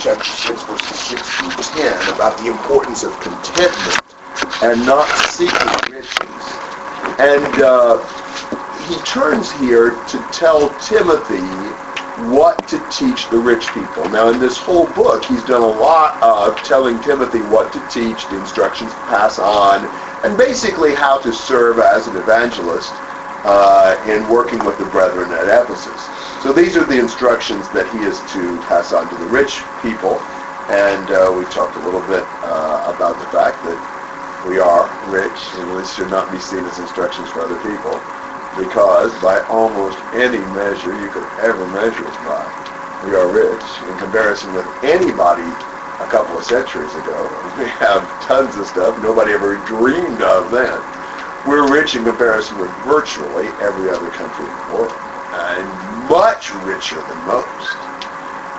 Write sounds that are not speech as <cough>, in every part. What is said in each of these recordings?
chapter 6, verses 6 through 10, about the importance of contentment and not seeking riches. And uh, he turns here to tell Timothy what to teach the rich people. Now, in this whole book, he's done a lot of telling Timothy what to teach, the instructions to pass on, and basically how to serve as an evangelist uh, in working with the brethren at Ephesus. So these are the instructions that he is to pass on to the rich people. And uh, we talked a little bit uh, about the fact that we are rich, and this should not be seen as instructions for other people because by almost any measure you could ever measure us by, we are rich in comparison with anybody a couple of centuries ago. <laughs> We have tons of stuff nobody ever dreamed of then. We're rich in comparison with virtually every other country in the world, and much richer than most.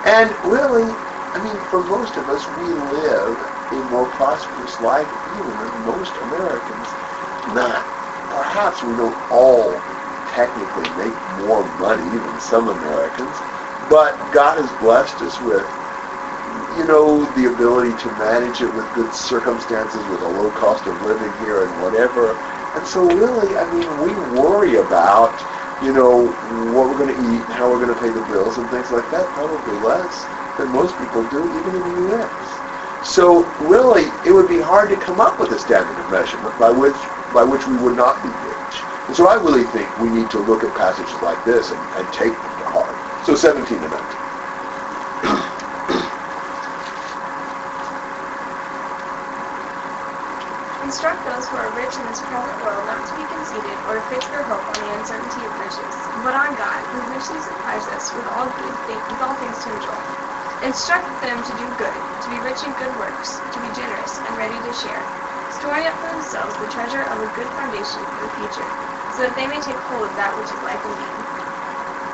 And really, I mean, for most of us, we live a more prosperous life even than most Americans. Not perhaps we don't all technically make more money than some Americans, but God has blessed us with, you know, the ability to manage it with good circumstances, with a low cost of living here and whatever. And so really, I mean, we worry about, you know, what we're going to eat and how we're going to pay the bills and things like that probably less than most people do, even in the U.S. So really, it would be hard to come up with a standard of measurement by which by which we would not be rich. And so I really think we need to look at passages like this and, and take them to heart. So 17 and 19. Instruct those who are rich in this present world not to be conceited or to fix their hope on the uncertainty of riches, but on God, who richly supplies us with all good things, with all things to enjoy. Instruct them to do good, to be rich in good works, to be generous and ready to share, storing up for themselves the treasure of a good foundation for the future, so that they may take hold of that which is life and indeed.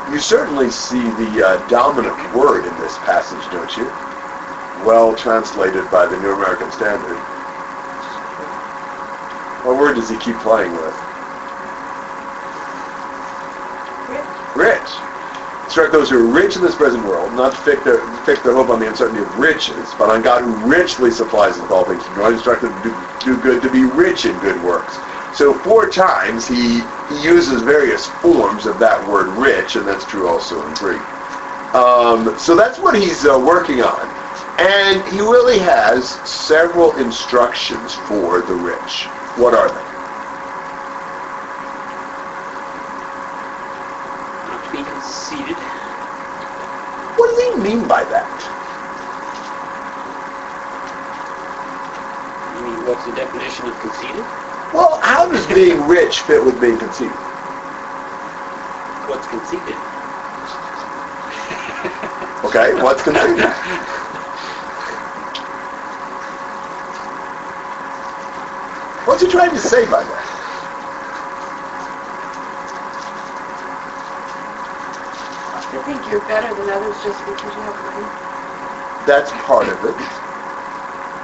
You certainly see the uh, dominant word in this passage, don't you? Well translated by the New American Standard. What word does he keep playing with? Rich. rich. Instruct those who are rich in this present world, not to fix their, fix their hope on the uncertainty of riches, but on God who richly supplies with all things to joy. Instruct them to do, do good, to be rich in good works. So four times he, he uses various forms of that word rich, and that's true also in Greek. Um, so that's what he's uh, working on. And he really has several instructions for the rich. What are they? Not to be conceited. What do they mean by that? You mean, what's the definition of conceited? Well, how does being rich fit with being conceited? What's conceited? Okay, what's conceited? <laughs> What's he trying to say by that? I think you're better than others just because you have money. That's part of it.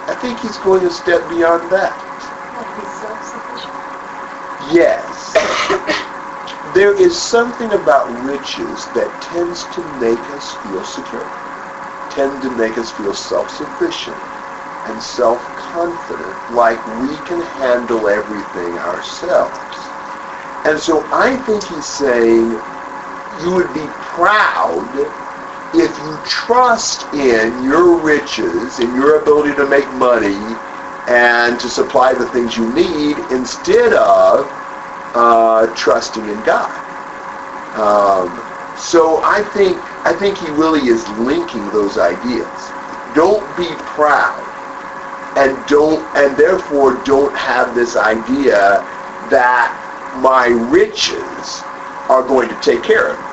I think he's going a step beyond that. Be self-sufficient. Yes. there is something about riches that tends to make us feel secure, tend to make us feel self-sufficient and self-confident, like we can handle everything ourselves. And so I think he's saying you would be proud if you trust in your riches, and your ability to make money, and to supply the things you need instead of uh, trusting in God. Um, so I think I think he really is linking those ideas. Don't be proud, and don't and therefore don't have this idea that my riches are going to take care of me.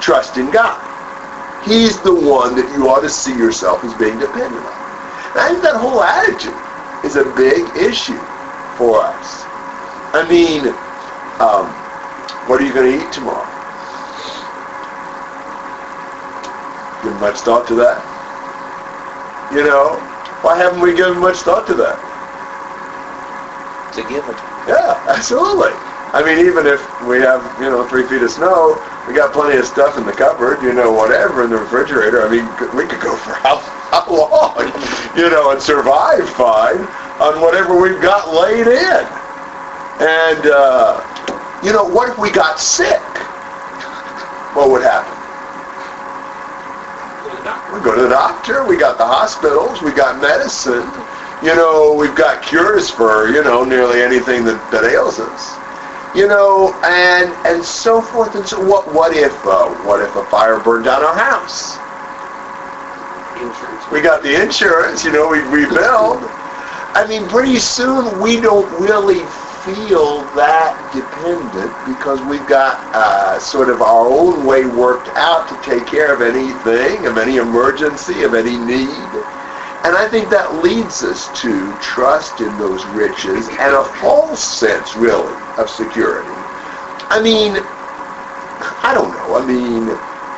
Trust in God. He's the one that you ought to see yourself as being dependent on. And I think that whole attitude is a big issue for us. I mean, um, what are you going to eat tomorrow? Give much thought to that? You know, why haven't we given much thought to that? It's a given. Yeah, absolutely. I mean, even if we have, you know, three feet of snow, We got plenty of stuff in the cupboard, you know, whatever, in the refrigerator. I mean, we could go for <laughs> how, how long, you know, and survive fine on whatever we've got laid in. And, uh, you know, what if we got sick? What would happen? Go to the doctor. We go to the doctor. We got the hospitals. We got medicine. You know, we've got cures for you know nearly anything that, that ails us. You know, and and so forth and so. What what if uh, what if a fire burned down our house? Insurance. We got the insurance. You know, we rebuild. I mean, pretty soon we don't really feel that dependent because we've got uh, sort of our own way worked out to take care of anything, of any emergency, of any need. And I think that leads us to trust in those riches and a false sense, really, of security. I mean, I don't know. I mean,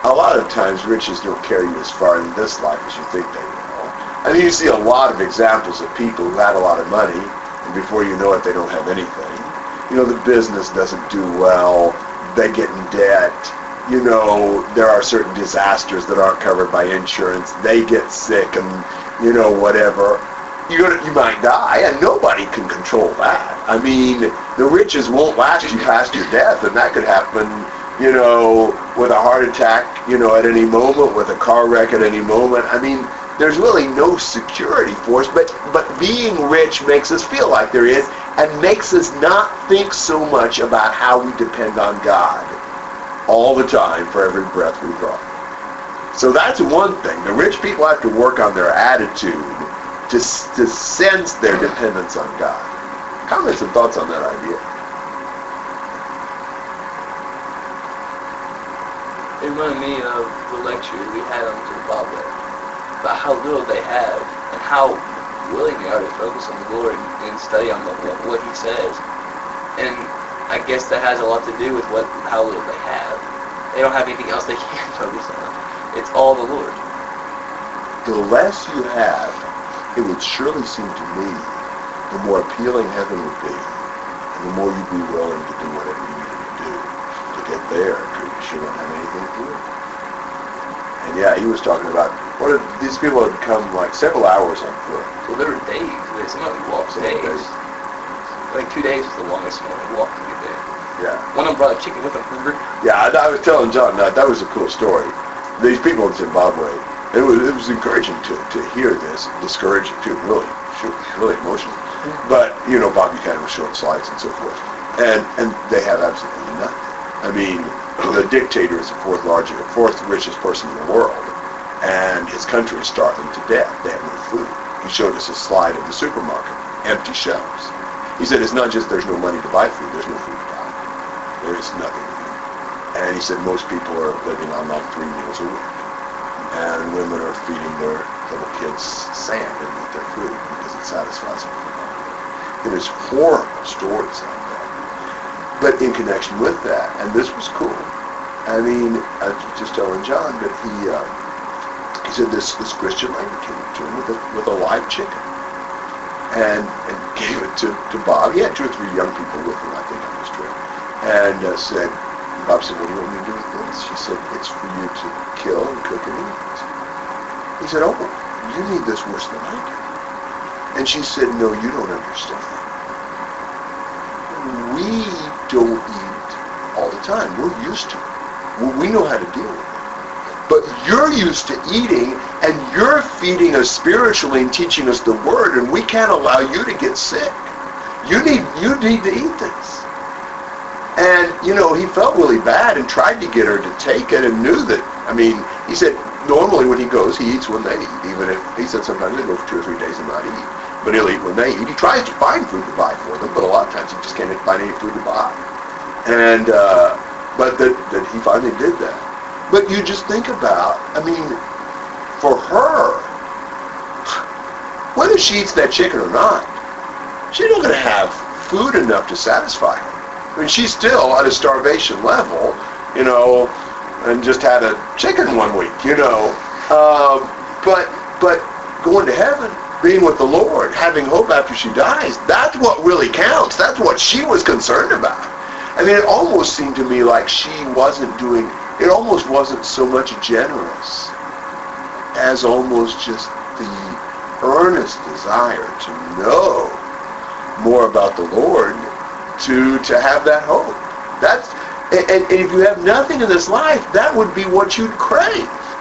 a lot of times riches don't carry you as far in this life as you think they will. I mean, you see a lot of examples of people who had a lot of money, and before you know it, they don't have anything. You know, the business doesn't do well. They get in debt. You know, there are certain disasters that aren't covered by insurance. They get sick and, you know, whatever. You're you might die, and nobody can control that. I mean, the riches won't last you past your death, and that could happen, you know, with a heart attack, you know, at any moment, with a car wreck at any moment. I mean, there's really no security for us, but, but being rich makes us feel like there is, and makes us not think so much about how we depend on God all the time for every breath we draw. So that's one thing. The rich people have to work on their attitude to, to sense their dependence on God. Comments and thoughts on that idea? It reminded me of the lecture we had on Zimbabwe about how little they have and how willing they are to focus on the Lord and, study on the, what, what He says. And I guess that has a lot to do with what how little they have. They don't have anything else they <laughs> can focus on. It's all the Lord. The less you have, it would surely seem to me, the more appealing heaven would be, and the more you'd be willing to do whatever you needed to do to get there, because you don't have anything to do. And yeah, he was talking about what if these people had come like several hours on foot. So there were days. Some of them walked days. days. Like two days was the longest one. They walked to get there. Yeah. One of them brought a chicken with them. Remember? Yeah, I, I was telling John that that was a cool story. These people in Zimbabwe, it was it was encouraging to, to hear this, discouraging too, really, shoot, really emotional. But you know, Bobby kind of was showing slides and so forth, and and they have absolutely nothing. I mean, the dictator is the fourth largest, fourth richest person in the world, and his country is starving to death. They have no food. He showed us a slide of the supermarket, empty shelves. He said it's not just there's no money to buy food, there's no food to buy. There is nothing. And he said most people are living on like three meals a week. And women are feeding their little kids sand and eat their food because it satisfies them. Is horrible stories out there. But in connection with that, and this was cool. I mean, I was just telling John that he uh, he said this this Christian lady came to him with a with a live chicken and and gave it to, to Bob. He had two or three young people with him, I think, on this trip. And uh, said, Bob said, what do you want me to do with this? She said, it's for you to kill and cook and eat. He said, oh, you need this worse than I do. And she said, no, you don't understand. We don't eat all the time. We're used to it. We know how to deal with it. But you're used to eating, and you're feeding us spiritually and teaching us the Word, and we can't allow you to get sick. You need you need to eat this. And you know, he felt really bad and tried to get her to take it, and knew that. I mean, he said normally when he goes, he eats when they eat. Even if he said sometimes they go for two or three days and not eat, but he'll eat when they eat. He tries to find food to buy for them, but a lot of times he just can't find any food to buy. And uh, but that that he finally did that. But you just think about, I mean, for her, whether she eats that chicken or not, she's not going to have food enough to satisfy her. I mean, she's still at a starvation level, you know, and just had a chicken one week, you know. Um, but but going to heaven, being with the Lord, having hope after she dies, that's what really counts. That's what she was concerned about. I mean, it almost seemed to me like she wasn't doing it almost wasn't so much generous as almost just the earnest desire to know more about the Lord to to have that hope. That's and, and if you have nothing in this life, that would be what you'd crave.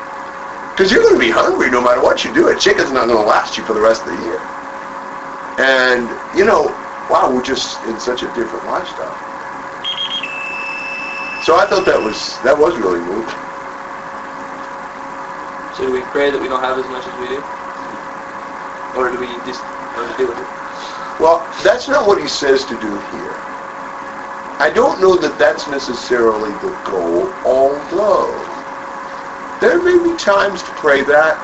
Because you're going to be hungry no matter what you do. A chicken's not going to last you for the rest of the year. And, you know, wow, we're just in such a different lifestyle. So I thought that was that was really moving. So do we pray that we don't have as much as we do? Or do we just deal with it? Well, that's not what he says to do here. I don't know that that's necessarily the goal, although there may be times to pray that,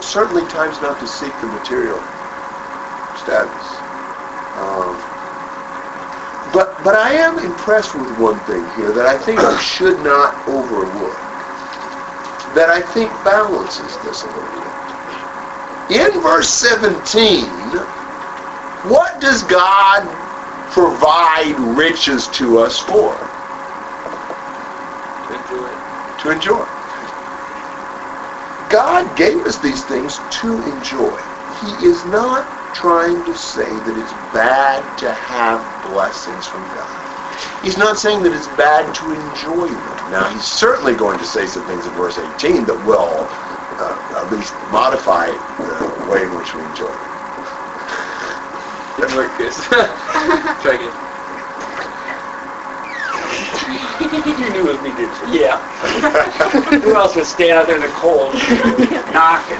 certainly times not to seek the material status. Um, but, but I am impressed with one thing here that I think we should not overlook, that I think balances this a little bit. In verse 17, what does God provide riches to us for? To enjoy. To enjoy. God gave us these things to enjoy. He is not trying to say that it's bad to have blessings from God. He's not saying that it's bad to enjoy them. Now, he's certainly going to say some things in verse 18 that will uh, at least modify the way in which we enjoy them. <laughs> Doesn't work, Chris. <laughs> Try again. <laughs> You knew it was me, didn't you? Yeah. Who else would stand out there in the cold, knocking?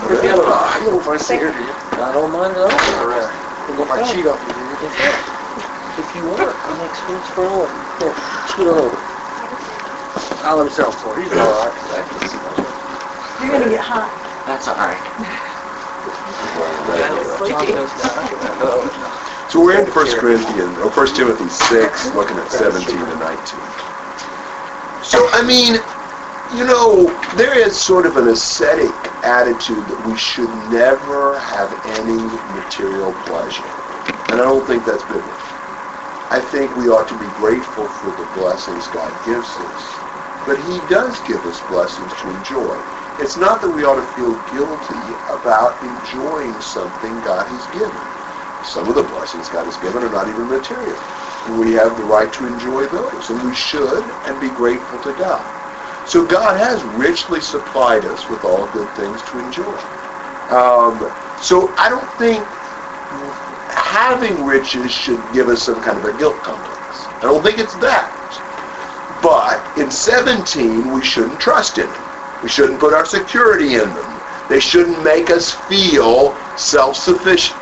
Where's the other one? Uh, I don't know if I see her, dude. I don't mind at all. I'll go my cheat off you, dude. If you want, I'm like sweets for all. Here, cheat on over. I'll let himself for it. He's all right. You're gonna get hot. That's all right. So we're in 1 Corinthians, or 1 Timothy 6, looking at 17 to 19. So, I mean, you know, there is sort of an ascetic attitude that we should never have any material pleasure. And I don't think that's biblical. I think we ought to be grateful for the blessings God gives us. But he does give us blessings to enjoy. It's not that we ought to feel guilty about enjoying something God has given. Some of the blessings God has given are not even material. And we have the right to enjoy those. And we should and be grateful to God. So God has richly supplied us with all good things to enjoy. Um, so I don't think having riches should give us some kind of a guilt complex. I don't think it's that. But in 17, we shouldn't trust in them. We shouldn't put our security in them. They shouldn't make us feel self-sufficient.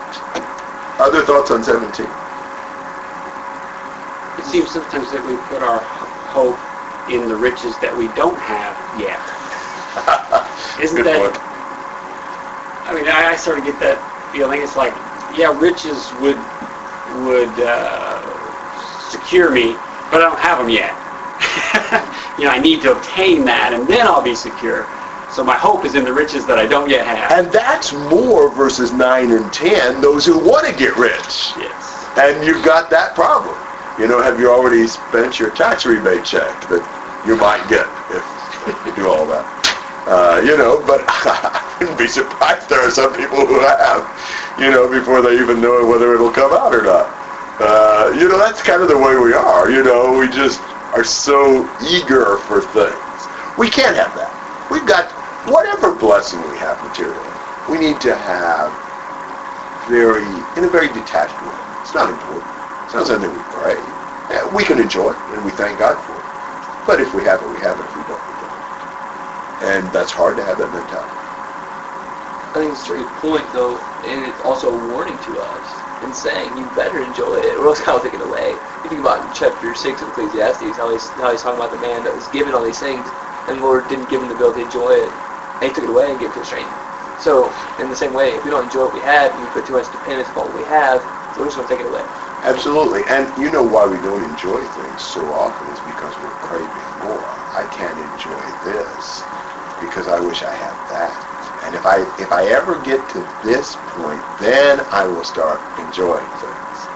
Other thoughts on 17? It seems sometimes that we put our hope in the riches that we don't have yet. <laughs> Isn't Good that? point. I mean, I, I sort of get that feeling. It's like, yeah, riches would would uh, secure me, but I don't have them yet. <laughs> you know, I need to obtain that, and then I'll be secure. So my hope is in the riches that I don't yet have. And that's more verses 9 and 10, those who want to get rich. yes. And you've got that problem. You know, have you already spent your tax rebate check that you might get if, you do all that? Uh, you know, but <laughs> I wouldn't be surprised there are some people who have, you know, before they even know whether it'll come out or not. Uh, you know, that's kind of the way we are. You know, we just are so eager for things. We can't have that. We've got whatever blessing we have materially. We need to have very, in a very detached way. It's not important. It's not something we pray. We can enjoy it, and we thank God for it. But if we have it, we have it. If we don't, we don't. And that's hard to have that mentality. I think it's a good point, though, and it's also a warning to us in saying you better enjoy it, or else <laughs> God will take it away. You think about chapter 6 of Ecclesiastes, how he's, how he's talking about the man that was given all these things, and the Lord didn't give him the ability to enjoy it, and he took it away and gave it to a stranger. So, in the same way, if we don't enjoy what we have, and we put too much dependence upon what we have, we're just going to take it away. Absolutely. And you know why we don't enjoy things so often is enjoy this because I wish I had that. And if I if I ever get to this point, then I will start enjoying things.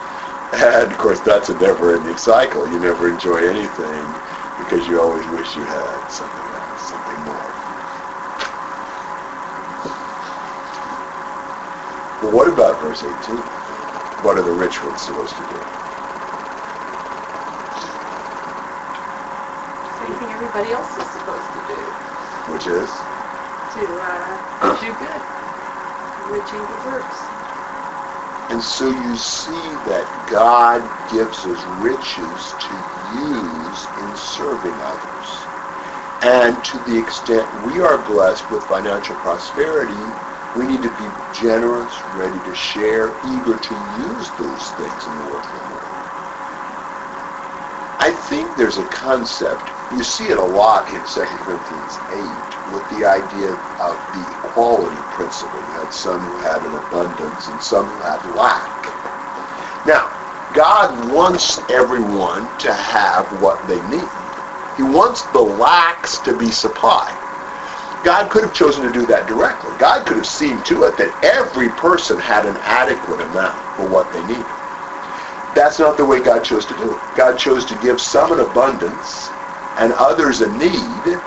And of course, that's a never-ending cycle. You never enjoy anything because you always wish you had something else, something more. But what about verse 18? What are the rich ones supposed to do? Same thing everybody else is supposed to do, Which is? to, uh, do good. Rich in good works. And so you see that God gives us riches to use in serving others. And to the extent we are blessed with financial prosperity, we need to be generous, ready to share, eager to use those things in the work of the Lord. I think there's a concept, you see it a lot in 2 Corinthians 8, with the idea of the equality principle. You had some who had an abundance and some who had lack. Now, God wants everyone to have what they need. He wants the lacks to be supplied. God could have chosen to do that directly. God could have seen to it that every person had an adequate amount for what they needed. That's not the way God chose to do it. God chose to give some an abundance and others a need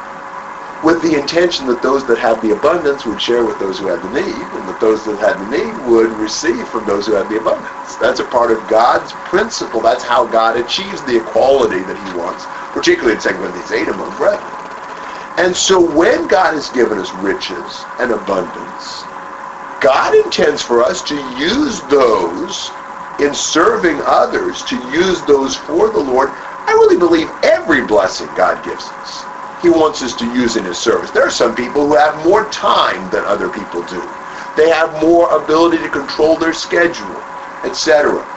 with the intention that those that had the abundance would share with those who had the need, and that those that had the need would receive from those who had the abundance. That's a part of God's principle. That's how God achieves the equality that he wants, particularly in 2 Corinthians 8 among brethren. And so when God has given us riches and abundance, God intends for us to use those in serving others, to use those for the Lord. I really believe every blessing God gives us he wants us to use in his service. There are some people who have more time than other people do. They have more ability to control their schedule, etc.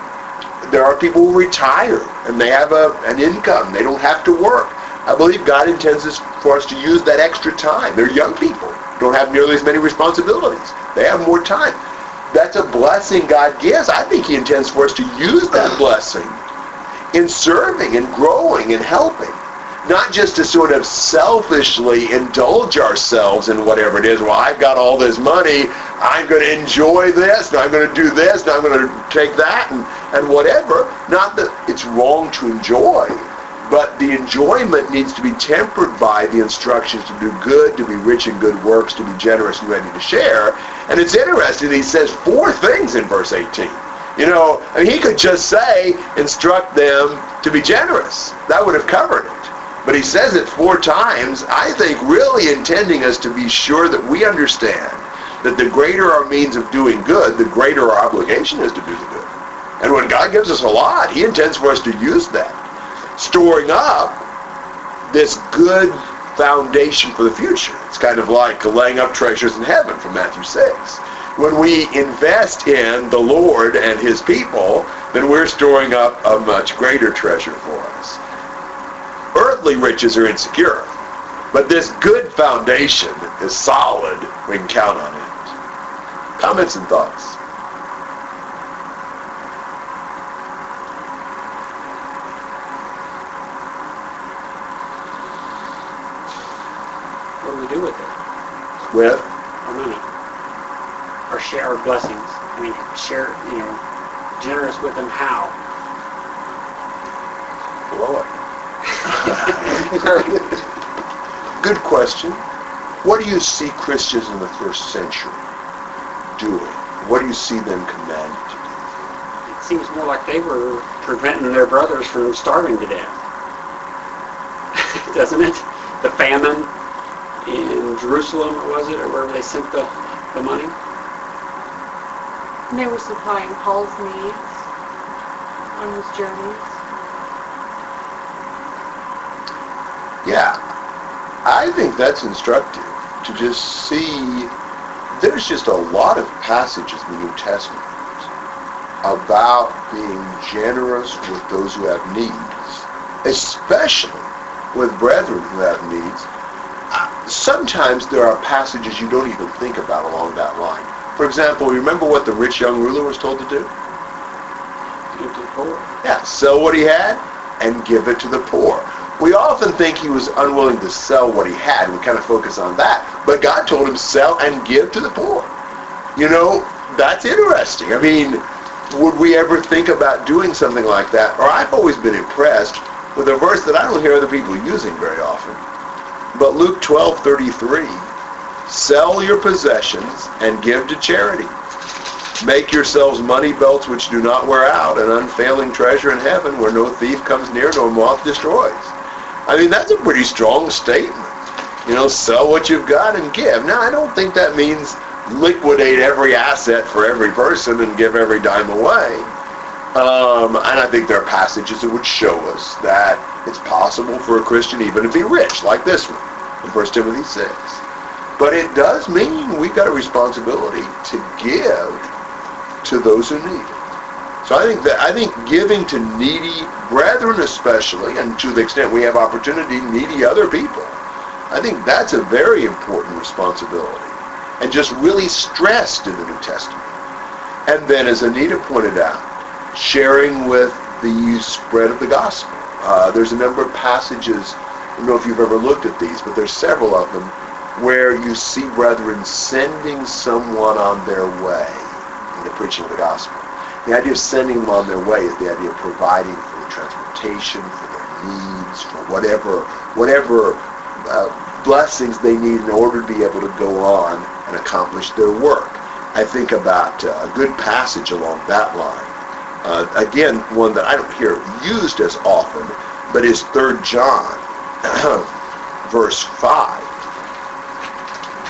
There are people who retire and they have a, an income. They don't have to work. I believe God intends for us to use that extra time. They're young people, don't have nearly as many responsibilities. They have more time. That's a blessing God gives. I think he intends for us to use that blessing in serving and growing and helping not just to sort of selfishly indulge ourselves in whatever it is. Well, I've got all this money. I'm going to enjoy this, and I'm going to do this, and I'm going to take that, and, and whatever. Not that it's wrong to enjoy, but the enjoyment needs to be tempered by the instructions to do good, to be rich in good works, to be generous and ready to share. And it's interesting, he says four things in verse 18. You know, I mean, he could just say, instruct them to be generous. That would have covered it. But he says it four times, I think really intending us to be sure that we understand that the greater our means of doing good, the greater our obligation is to do the good. And when God gives us a lot, he intends for us to use that. Storing up this good foundation for the future. It's kind of like laying up treasures in heaven from Matthew 6. When we invest in the Lord and his people, then we're storing up a much greater treasure for us earthly riches are insecure. But this good foundation is solid. We can count on it. Comments and thoughts? What do we do with it? With? Our money. Our share, our blessings. I mean, share, you know, generous with them how? Blow it. Good question. What do you see Christians in the first century doing? What do you see them commanded to do? It seems more like they were preventing their brothers from starving to death. <laughs> Doesn't it? The famine in Jerusalem, or was it, or wherever they sent the, the money? And they were supplying Paul's needs on his journeys. Yeah, I think that's instructive to just see. There's just a lot of passages in the New Testament about being generous with those who have needs, especially with brethren who have needs. Sometimes there are passages you don't even think about along that line. For example, remember what the rich young ruler was told to do? Give to the poor. Yeah, sell what he had and give it to the poor. We often think he was unwilling to sell what he had. We kind of focus on that. But God told him sell and give to the poor. You know, that's interesting. I mean, would we ever think about doing something like that? Or I've always been impressed with a verse that I don't hear other people using very often. But Luke 12:33, sell your possessions and give to charity. Make yourselves money belts which do not wear out, an unfailing treasure in heaven where no thief comes near nor moth destroys. I mean, that's a pretty strong statement. You know, sell what you've got and give. Now, I don't think that means liquidate every asset for every person and give every dime away. Um, and I think there are passages that would show us that it's possible for a Christian even to be rich, like this one in 1 Timothy 6. But it does mean we've got a responsibility to give to those who need it. So I think that I think giving to needy brethren especially, and to the extent we have opportunity, needy other people, I think that's a very important responsibility, and just really stressed in the New Testament. And then, as Anita pointed out, sharing with the spread of the gospel. Uh, there's a number of passages. I don't know if you've ever looked at these, but there's several of them where you see brethren sending someone on their way in the preaching of the gospel. The idea of sending them on their way is the idea of providing for the transportation, for their needs, for whatever whatever uh, blessings they need in order to be able to go on and accomplish their work. I think about uh, a good passage along that line. Uh, again, one that I don't hear used as often, but is 3 John, <clears throat> verse 5.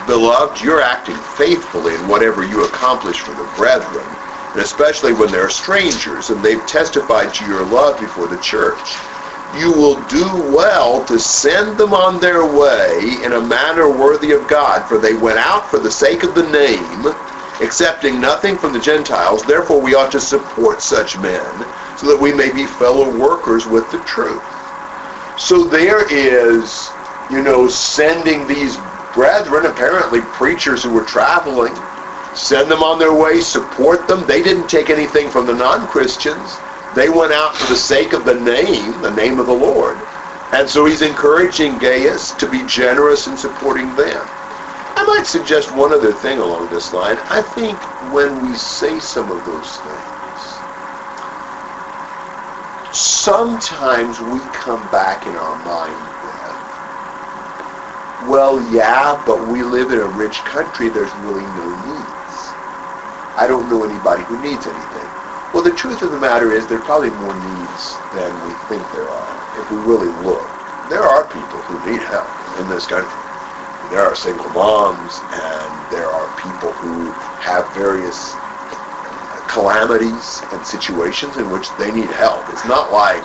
Beloved, you're acting faithfully in whatever you accomplish for the brethren, and especially when they're strangers and they've testified to your love before the church. You will do well to send them on their way in a manner worthy of God, for they went out for the sake of the name, accepting nothing from the Gentiles. Therefore, we ought to support such men, so that we may be fellow workers with the truth. So there is, you know, sending these brethren, apparently preachers who were traveling, send them on their way, support them. They didn't take anything from the non-Christians. They went out for the sake of the name, the name of the Lord. And so he's encouraging Gaius to be generous in supporting them. I might suggest one other thing along this line. I think when we say some of those things, sometimes we come back in our mind with, well, yeah, but we live in a rich country. There's really no needs. I don't know anybody who needs anything. Well, the truth of the matter is there are probably more needs than we think there are, if we really look. There are people who need help in this country. There are single moms, and there are people who have various calamities and situations in which they need help. It's not like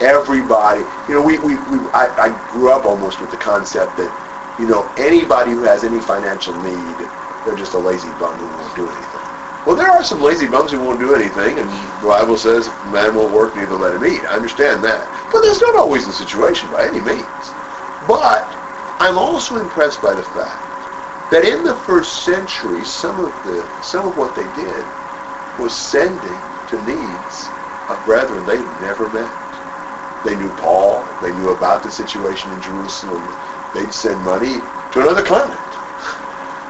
everybody, you know, we, we, we I, I grew up almost with the concept that, you know, anybody who has any financial need, they're just a lazy bum who won't do anything. Well, there are some lazy bums who won't do anything, and the Bible says man won't work, neither let him eat. I understand that. But that's not always the situation by any means. But I'm also impressed by the fact that in the first century, some of the some of what they did was sending to needs of brethren they'd never met. They knew Paul. They knew about the situation in Jerusalem. They'd send money to another continent.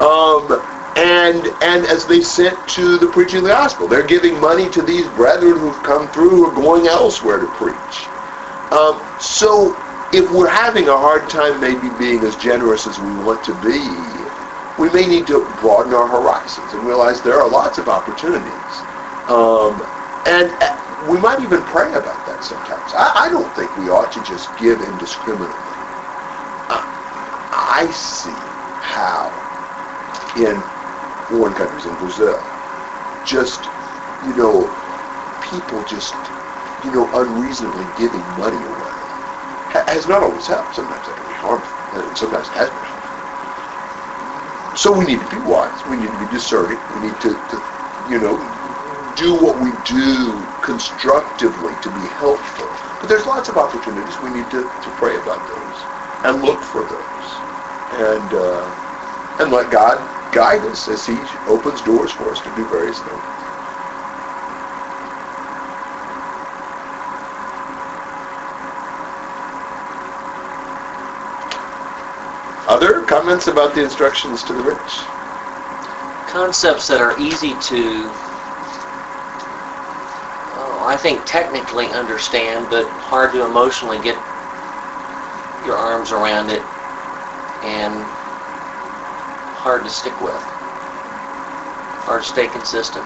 Um, and and as they sent to the preaching of the gospel, they're giving money to these brethren who've come through who are going elsewhere to preach. Um, so if we're having a hard time maybe being as generous as we want to be, we may need to broaden our horizons and realize there are lots of opportunities. Um, and uh, we might even pray about that sometimes. I, I don't think we ought to just give indiscriminately. Uh, I see how in foreign countries, in Brazil, just, you know, people just, you know, unreasonably giving money away has not always helped. Sometimes that can be harmful, and sometimes it has been harmful. So we need to be wise. We need to be discerning. We need to, to you know, do what we do constructively to be helpful. But there's lots of opportunities. We need to, to pray about those and look for those. And, uh, and let God guide us as he opens doors for us to do various things. Other comments about the instructions to the rich? concepts that are easy to oh, I think technically understand, but hard to emotionally get your arms around it and hard to stick with. Hard to stay consistent.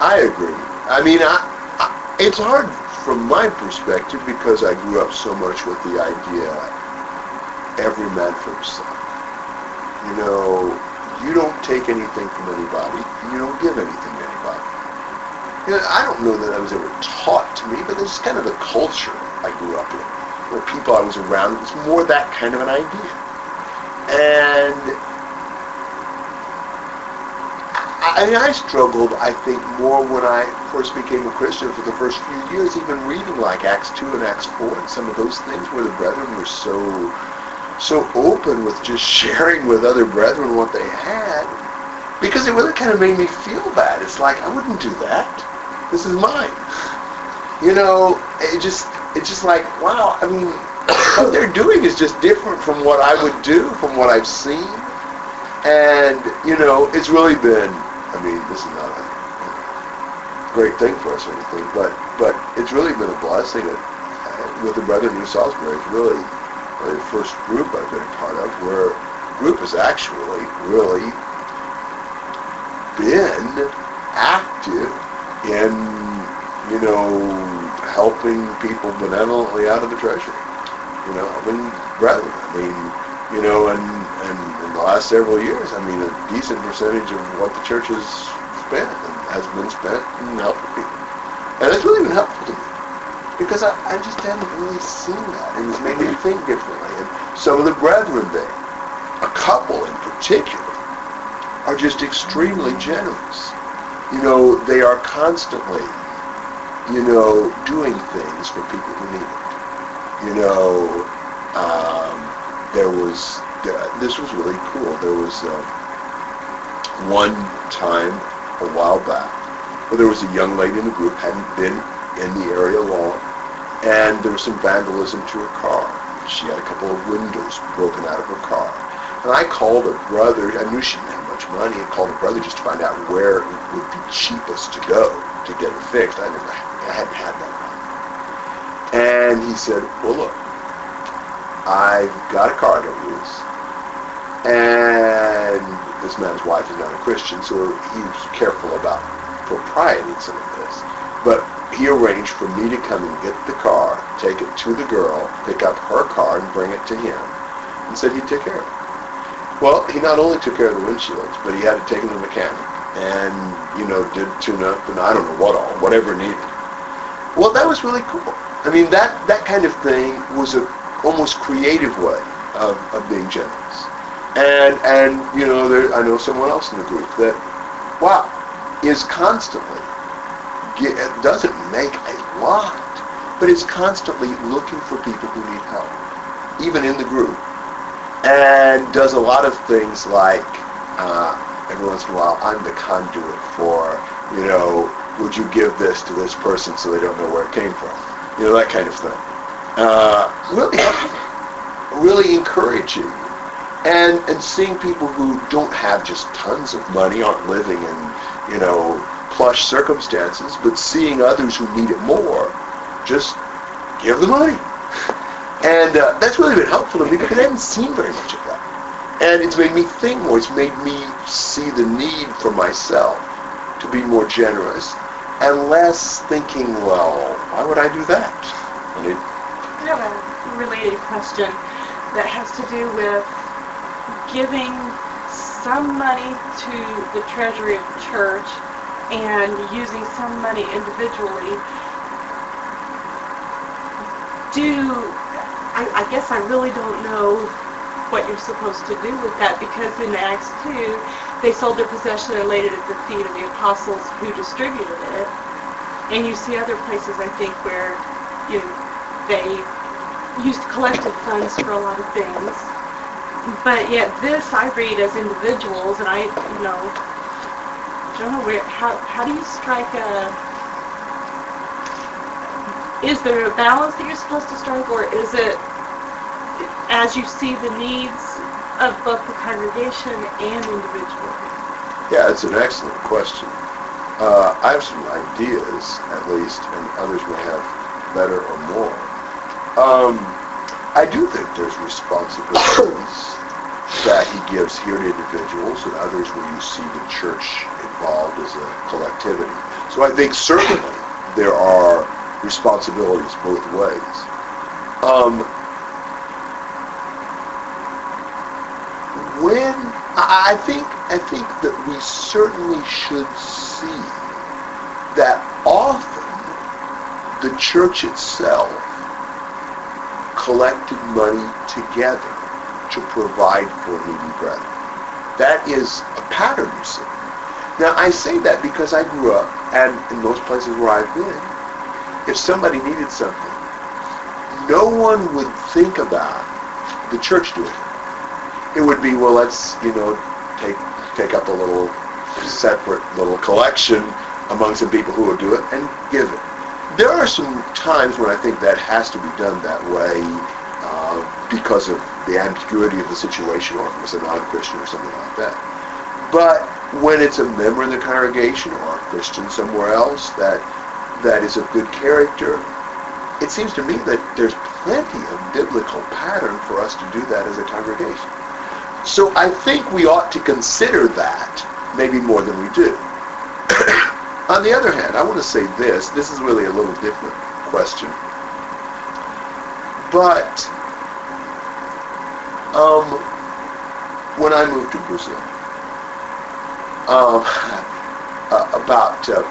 I agree. I mean, I, I, it's hard from my perspective because I grew up so much with the idea every man for himself. You know, you don't take anything from anybody. You don't give anything to anybody. You know, I don't know that I was ever taught to me, but it's kind of the culture I grew up in. where people I was around, it was more that kind of an idea. And I, I mean, I struggled, I think, more when I first became a Christian for the first few years, even reading like Acts 2 and Acts 4 and some of those things where the brethren were so, so open with just sharing with other brethren what they had, because it really kind of made me feel bad. It's like, I wouldn't do that. This is mine. You know, it just, it's just like, wow, I mean, <coughs> what they're doing is just different from what I would do, from what I've seen. And, you know, it's really been, I mean, this is not a great thing for us or anything, but, but it's really been a blessing. Uh, with the Brethren New Salisbury, it's really, the first group I've been a part of where group has actually really been active in, you know, helping people benevolently out of the treasury. You know, helping brethren. I mean, you know, and, and in the last several years, I mean, a decent percentage of what the church has spent has been spent in helping people. And it's really been me because I, I just haven't really seen that. and It's made me think differently. And some of the brethren there, a couple in particular, are just extremely generous. You know, they are constantly, you know, doing things for people who need it. You know, um, there was, this was really cool. There was uh, one time a while back where there was a young lady in the group, hadn't been in the area long, and there was some vandalism to her car. She had a couple of windows broken out of her car. And I called her brother, I knew she didn't have much money, I called her brother just to find out where it would be cheapest to go to get it fixed. I never, I hadn't had that money. And he said, well look, I've got a car I don't use. And this man's wife is not a Christian, so he was careful about propriety in some of this. But he arranged for me to come and get the car, take it to the girl, pick up her car and bring it to him, and said he'd take care of it. Well, he not only took care of the windshields, but he had it taken to the mechanic and, you know, did tune up and I don't know what all, whatever needed. Well, that was really cool. I mean, that, that kind of thing was a almost creative way of, of being generous. And, and you know, there, I know someone else in the group that, wow, is constantly, get, doesn't make a lot, but it's constantly looking for people who need help, even in the group. And does a lot of things like, uh, every once in a while, I'm the conduit for, you know, would you give this to this person so they don't know where it came from? You know, that kind of thing. Uh, really, really encouraging. And, and seeing people who don't have just tons of money, aren't living in, you know, plush circumstances, but seeing others who need it more, just give the money. <laughs> And uh, that's really been helpful to me because I haven't seen very much of that. And it's made me think more. It's made me see the need for myself to be more generous and less thinking, well, why would I do that? I mean, I have a related question that has to do with giving some money to the treasury of church and using some money individually. Do, I, I guess I really don't know what you're supposed to do with that because in Acts 2, they sold their possession and laid it at the feet of the apostles who distributed it. And you see other places, I think, where you know, they used collective funds for a lot of things. But yet this I read as individuals, and I, you know, don't know where. How how do you strike a? Is there a balance that you're supposed to strike, or is it as you see the needs of both the congregation and individuals? Yeah, it's an excellent question. Uh, I have some ideas, at least, and others may have better or more. Um, I do think there's responsibilities that he gives here to individuals and others where you see the church involved as a collectivity. So I think certainly there are responsibilities both ways. Um, when I think I think that we certainly should see that often the church itself collected money together to provide for needy brethren. That is a pattern you see. Now I say that because I grew up and in most places where I've been, if somebody needed something, no one would think about the church doing it it would be well let's you know take take up a little separate little collection among some people who will do it and give it there are some times when i think that has to be done that way uh, because of the ambiguity of the situation or if it was a non-christian or something like that but when it's a member of the congregation or a christian somewhere else that that is of good character it seems to me that there's plenty of biblical pattern for us to do that as a congregation so I think we ought to consider that maybe more than we do. <coughs> On the other hand, I want to say this. This is really a little different question. But um, when I moved to Brazil, um, <laughs> uh, about uh,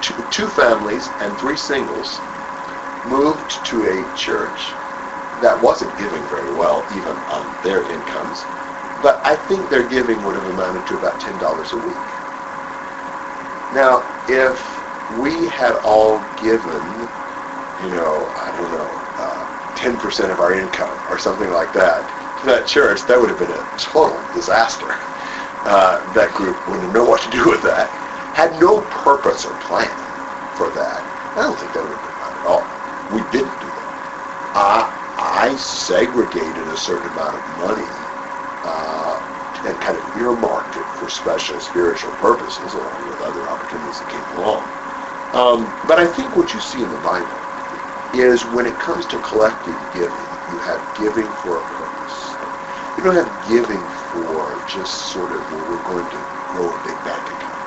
two, two families and three singles moved to a church that wasn't giving very well, even on their incomes but I think their giving would have amounted to about $10 a week. Now, if we had all given, you know, I don't know, uh, 10% of our income or something like that that church, that would have been a total disaster. Uh, that group wouldn't know what to do with that. Had no purpose or plan for that. I don't think that would have been right at all. We didn't do that. I, segregated a certain amount of money uh, and kind of earmarked it for special spiritual purposes along with other opportunities that came along. Um, but I think what you see in the Bible is when it comes to collective giving, you have giving for a purpose. Don't have giving for just sort of, well, we're going to grow a big bank account.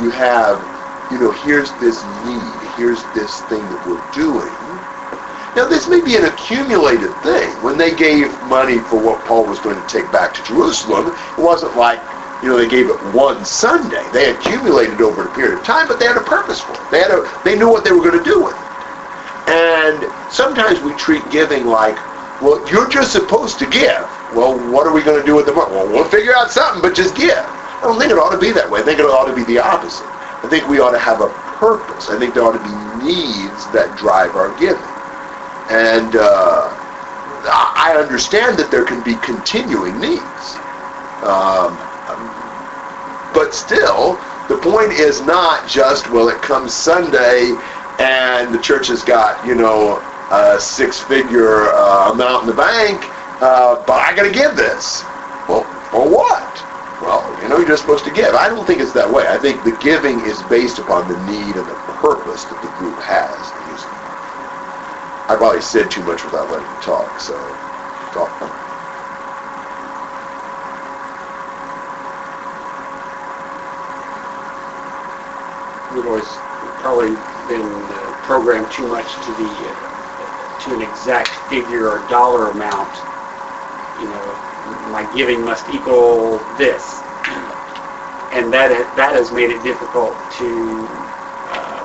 You have, you know, here's this need, here's this thing that we're doing, now, this may be an accumulated thing. When they gave money for what Paul was going to take back to Jerusalem, it wasn't like, you know, they gave it one Sunday. They accumulated over a period of time, but they had a purpose for it. They had a, they knew what they were going to do with it. And sometimes we treat giving like, well, you're just supposed to give. Well, what are we going to do with the money? Well, we'll figure out something, but just give. I don't think it ought to be that way. I think it ought to be the opposite. I think we ought to have a purpose. I think there ought to be needs that drive our giving. And uh, I understand that there can be continuing needs. Um, but still, the point is not just, well, it comes Sunday and the church has got, you know, a six-figure uh, amount in the bank, uh, but I got to give this. Well, for what? Well, you know, you're just supposed to give. I don't think it's that way. I think the giving is based upon the need and the purpose that the group has. I probably said too much without letting you talk, so talk. We've always probably been uh, programmed too much to the uh, to an exact figure or dollar amount. You know, my giving must equal this, and that that has made it difficult to uh,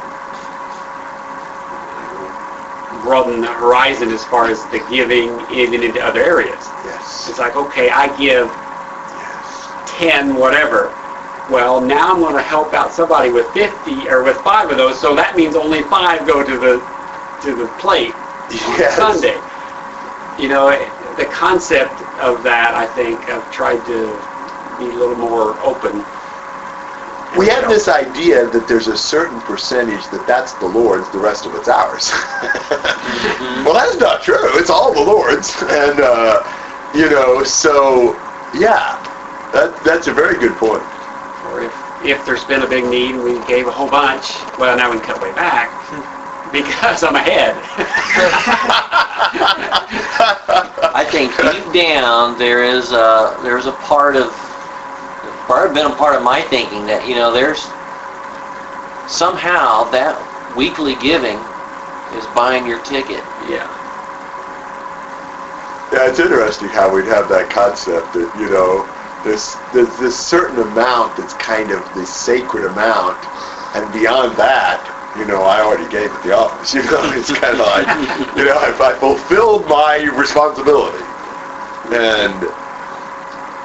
broaden the horizon as far as the giving even into other areas. Yes. It's like, okay, I give Yes. 10 whatever. Well, now I'm going to help out somebody with 50 or with five of those, so that means only five go to the to the plate Yes. Sunday. You know, the concept of that, I think, I've tried to be a little more open. We have this idea that there's a certain percentage that that's the Lord's, the rest of it's ours. <laughs> well, that's not true. It's all the Lord's, and uh, you know, so yeah, that that's a very good point. Or if, if there's been a big need and we gave a whole bunch, well, now we can cut way back <laughs> because I'm ahead. <laughs> I think deep down, there is a, there's a part of, part, been a part of my thinking that, you know, there's, somehow that weekly giving is buying your ticket. yeah. Yeah, it's interesting how we'd have that concept that, you know, there's, there's this certain amount that's kind of the sacred amount, and beyond that, you know, I already gave at the office, <laughs> you know, it's kind of like, you know, if I fulfilled my responsibility, and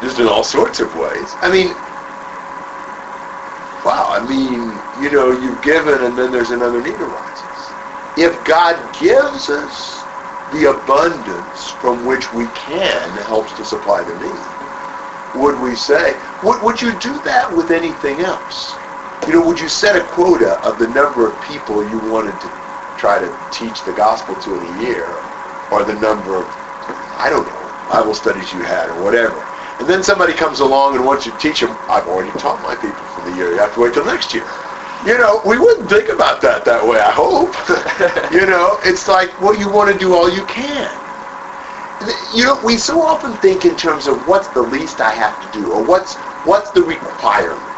just in all sorts of ways. I mean, wow, I mean, you know, you've given and then there's another need arises. If God gives us the abundance from which we can helps to supply the need. Would we say, would, would you do that with anything else? You know, would you set a quota of the number of people you wanted to try to teach the gospel to in a year? Or the number of, I don't know, Bible studies you had or whatever. And then somebody comes along and wants you to teach them, I've already taught my people for the year, you have to wait till next year. You know, we wouldn't think about that that way, I hope. <laughs> you know, it's like, well, you want to do all you can. You know, we so often think in terms of what's the least I have to do, or what's what's the requirement.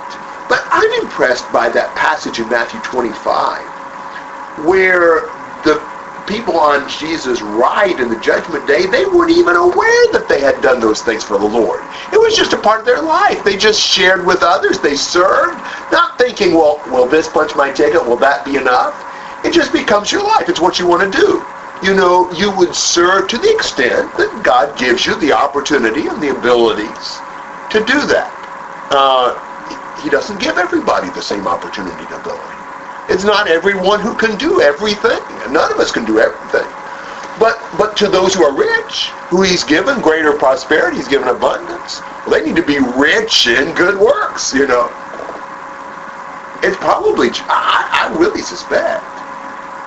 But I'm impressed by that passage in Matthew 25, where the people on Jesus' right in the judgment day, they weren't even aware that they had done those things for the Lord. It was just a part of their life. They just shared with others. They served, not thinking, well, will this punch my ticket? Will that be enough? It just becomes your life. It's what you want to do. You know, you would serve to the extent that God gives you the opportunity and the abilities to do that. Uh, he doesn't give everybody the same opportunity and ability. It's not everyone who can do everything. None of us can do everything. But but to those who are rich, who he's given greater prosperity, he's given abundance, well, they need to be rich in good works, you know. It's probably, I, I really suspect,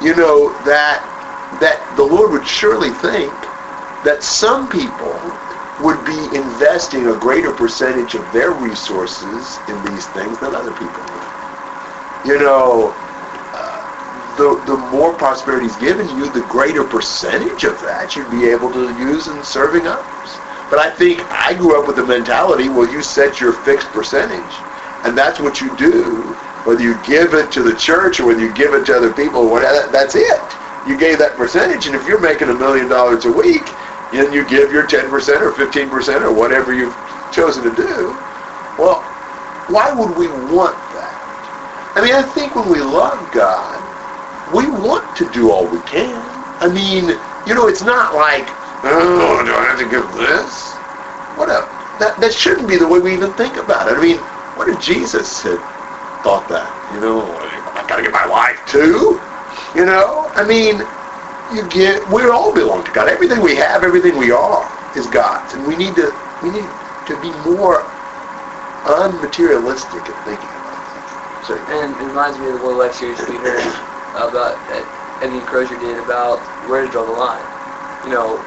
you know, that that the Lord would surely think that some people would be investing a greater percentage of their resources in these things than other people would. You know, uh, the, the more prosperity is given you, the greater percentage of that you'd be able to use in serving others. But I think I grew up with the mentality, well, you set your fixed percentage, and that's what you do. Whether you give it to the church or whether you give it to other people, whatever, that's it. You gave that percentage, and if you're making a million dollars a week, then you give your 10% or 15% or whatever you've chosen to do. Well, why would we want that? I mean, I think when we love God, we want to do all we can. I mean, you know, it's not like, oh, do I have to give this? What a, that, that shouldn't be the way we even think about it. I mean, what if Jesus had thought that? You know, I gotta give my life too? You know, I mean, you get, we all belong to God. Everything we have, everything we are is God's. And we need to, we need to be more unmaterialistic in thinking about. So, And it reminds me of the one lectures we heard about that Eddie Crozier did about where to draw the line. You know,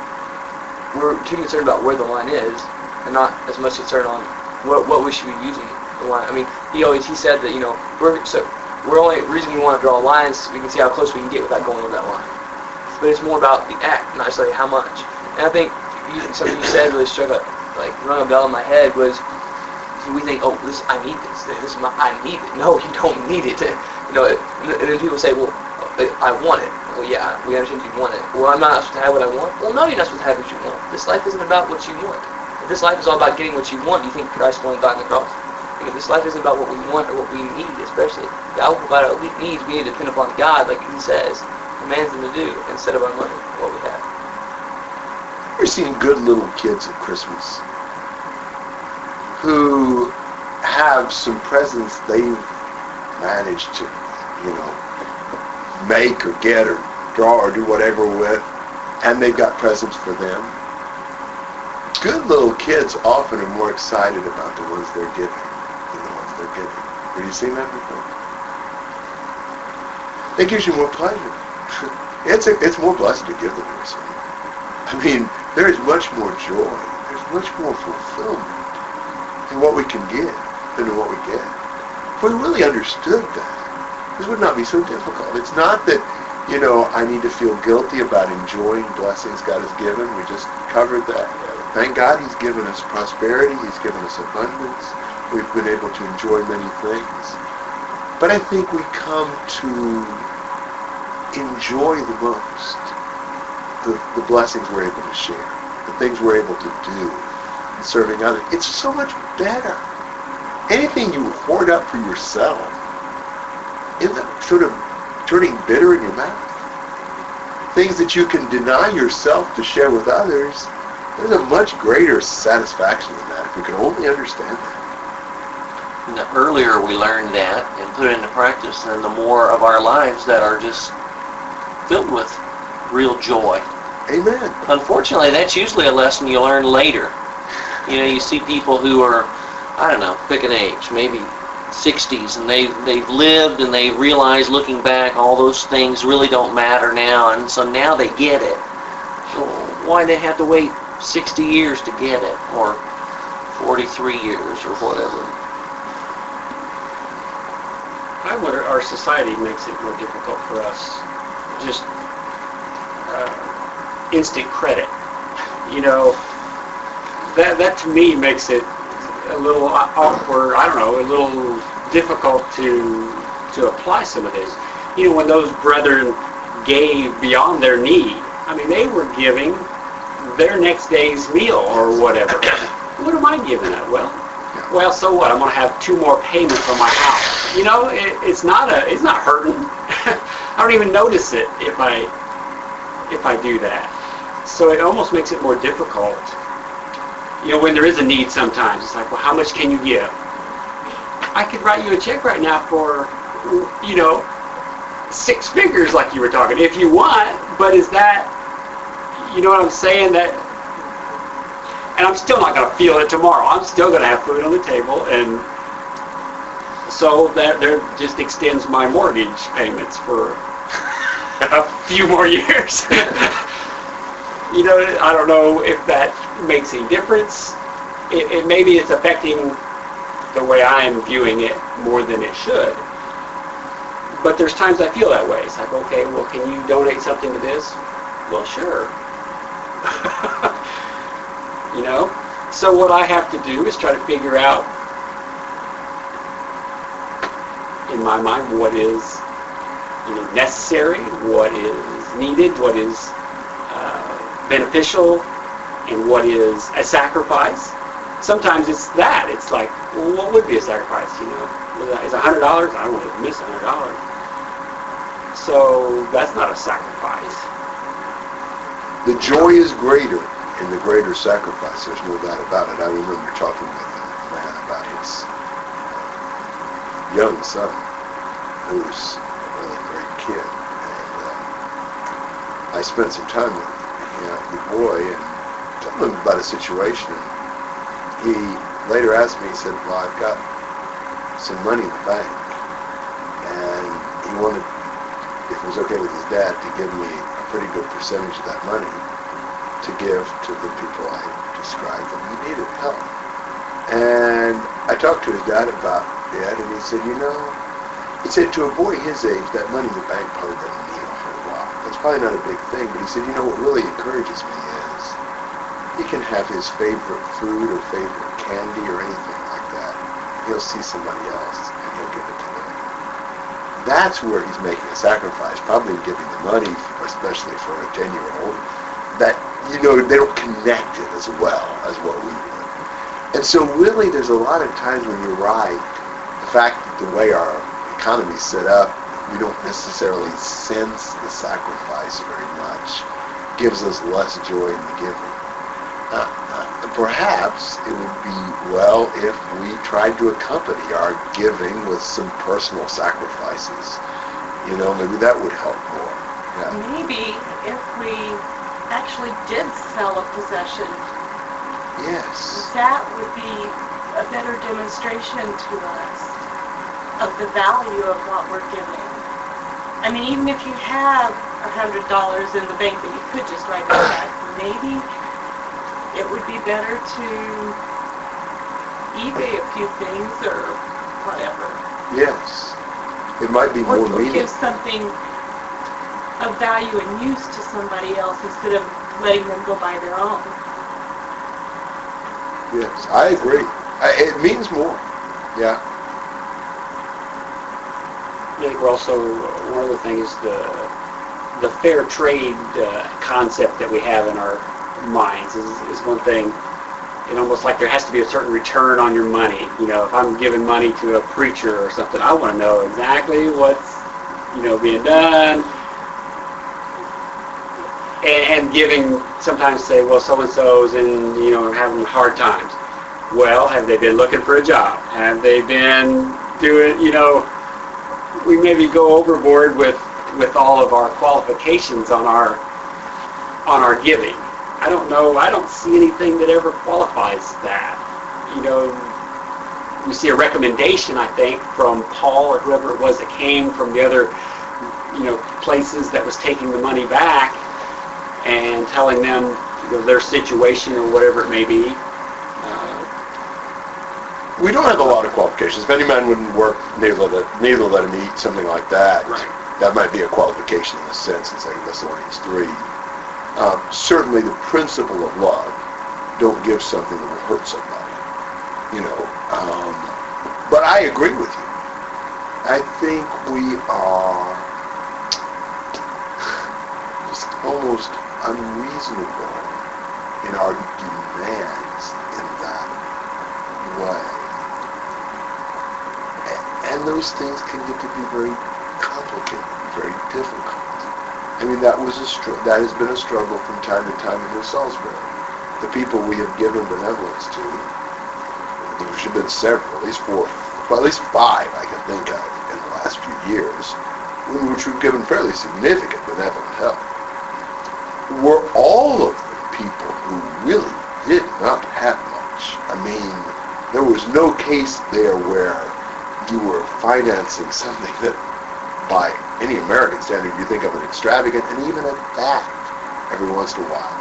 we're too concerned about where the line is, and not as much concerned on what what we should be using the line. I mean, he always he said that you know we're so we're only reason we want to draw lines so we can see how close we can get without going over that line. But it's more about the act, not necessarily how much. And I think something you said really struck a like rung a bell in my head was we think, oh, this I need this. This is my I need it. <laughs> No, you don't need it. <laughs> You know, and then people say, well, I want it. Well, yeah, we understand you want it. Well, I'm not supposed to have what I want. Well, no, you're not supposed to have what you want. This life isn't about what you want. If this life is all about getting what you want, do you think Christ only died on the cross? Because this life isn't about what we want or what we need, especially. God will provide our needs. We need to depend upon God, like He says, commands them to do, instead of money, what we have. We're seeing good little kids at Christmas who have some presents they've managed to, you know, make or get or draw or do whatever with, and they've got presents for them. Good little kids often are more excited about the ones they're giving than the ones they're giving. Have you seen that before? It gives you more pleasure. It's a, it's more blessed to give than to receive. I mean, there is much more joy. There's much more fulfillment in what we can give than in what we get. if we really understood that, this would not be so difficult. It's not that, you know, I need to feel guilty about enjoying blessings God has given. We just covered that. Thank God He's given us prosperity. He's given us abundance. We've been able to enjoy many things. But I think we come to enjoy the most the, the blessings we're able to share, the things we're able to do, and serving others. It's so much better. Anything you hoard up for yourself ends up sort of turning bitter in your mouth. Things that you can deny yourself to share with others, there's a much greater satisfaction in that if we can only understand that. And the earlier we learn that and put it into practice, then the more of our lives that are just filled with real joy. Amen. Unfortunately, that's usually a lesson you learn later. You know, you see people who are, I don't know, pick an age, maybe 60s, and they they've lived and they realize looking back all those things really don't matter now, and so now they get it. So why they have to wait 60 years to get it, or 43 years, or whatever? I wonder, our society makes it more difficult for us. Just uh, instant credit. You know, that that to me makes it a little awkward. I don't know, a little difficult to to apply some of this. You know, when those brethren gave beyond their need, I mean, they were giving their next day's meal or whatever. <coughs> What am I giving up? Well, well, so what? I'm going to have two more payments on my house. You know, it, it's not a, it's not hurting. I don't even notice it if I, if I do that. So it almost makes it more difficult. You know, when there is a need sometimes, it's like, well, how much can you give? I could write you a check right now for, you know, six figures like you were talking, if you want, but is that, you know what I'm saying, that, and I'm still not going to feel it tomorrow. I'm still going to have food on the table, and so that there just extends my mortgage payments for <laughs> a few more years. <laughs> you know, I don't know if that makes any difference. It, it maybe it's affecting the way I'm viewing it more than it should. But there's times I feel that way. It's like, okay, well, can you donate something to this? Well, sure. <laughs> you know? So what I have to do is try to figure out, in my mind, what is you know, necessary, what is needed, what is uh, beneficial, and what is a sacrifice. Sometimes it's that. It's like, well, what would be a sacrifice? You know, is a hundred dollars? I don't want to miss a hundred dollars. So that's not a sacrifice. The joy is greater in the greater sacrifice. There's no doubt about it. I remember talking with a man about his young son, who's a really great kid. And uh, I spent some time with you know, the boy and told him about a situation. He later asked me, he said, well, I've got some money in the bank. And he wanted, if it was okay with his dad, to give me a pretty good percentage of that money to give to the people I described he needed help. And I talked to his dad about it, and he said, you know, he said to a boy his age, that money in the bank probably doesn't mean a whole lot. It's probably not a big thing, but he said, you know, what really encourages me is he can have his favorite food or favorite candy or anything like that. He'll see somebody else and he'll give it to them. That's where he's making a sacrifice, probably giving the money, especially for a 10-year-old, that, you know, they don't connect it as well as what we would. And so really there's a lot of times when you're right, fact that the way our economy is set up, we don't necessarily sense the sacrifice very much, gives us less joy in the giving. Uh, uh, perhaps it would be well if we tried to accompany our giving with some personal sacrifices. You know, maybe that would help more. Yeah. Maybe if we actually did sell a possession, Yes. that would be a better demonstration to us of the value of what we're giving. I mean, even if you have a hundred dollars in the bank that you could just write a check, maybe it would be better to eBay a few things or whatever. Yes. It might be Or more or meaningful. give something of value and use to somebody else instead of letting them go buy their own. Yes, I agree. I, it means more. Yeah. We're also, one other thing is the, the fair trade uh, concept that we have in our minds is, is one thing. It almost like there has to be a certain return on your money. You know, if I'm giving money to a preacher or something, I want to know exactly what's, you know, being done. And, and giving, sometimes say, well, so-and-so's in you know, having hard times. Well, have they been looking for a job? Have they been doing, you know, we maybe go overboard with with all of our qualifications on our on our giving. I don't know. I don't see anything that ever qualifies that. You know, we see a recommendation, I think, from Paul or whoever it was that came from the other, you know, places that was taking the money back and telling them you know, their situation or whatever it may be. We don't have a lot of qualifications. If any man wouldn't work, neither let, neither let him eat, something like that. Right. That might be a qualification in a sense in 2 Thessalonians 3. Um, certainly the principle of love, don't give something that will hurt somebody. You know, um, but I agree with you. I think we are just almost unreasonable in our demands in that way. And those things can get to be very complicated, very difficult. I mean, that was a str- that has been a struggle from time to time in Salisbury. The people we have given benevolence to, there should have been several, at least four, well, at least five I can think of in the last few years, which we've given fairly significant benevolent help, were all of the people who really did not have much. I mean, there was no case there where you were financing something that by any American standard you think of an extravagant, and even at that, every once in a while,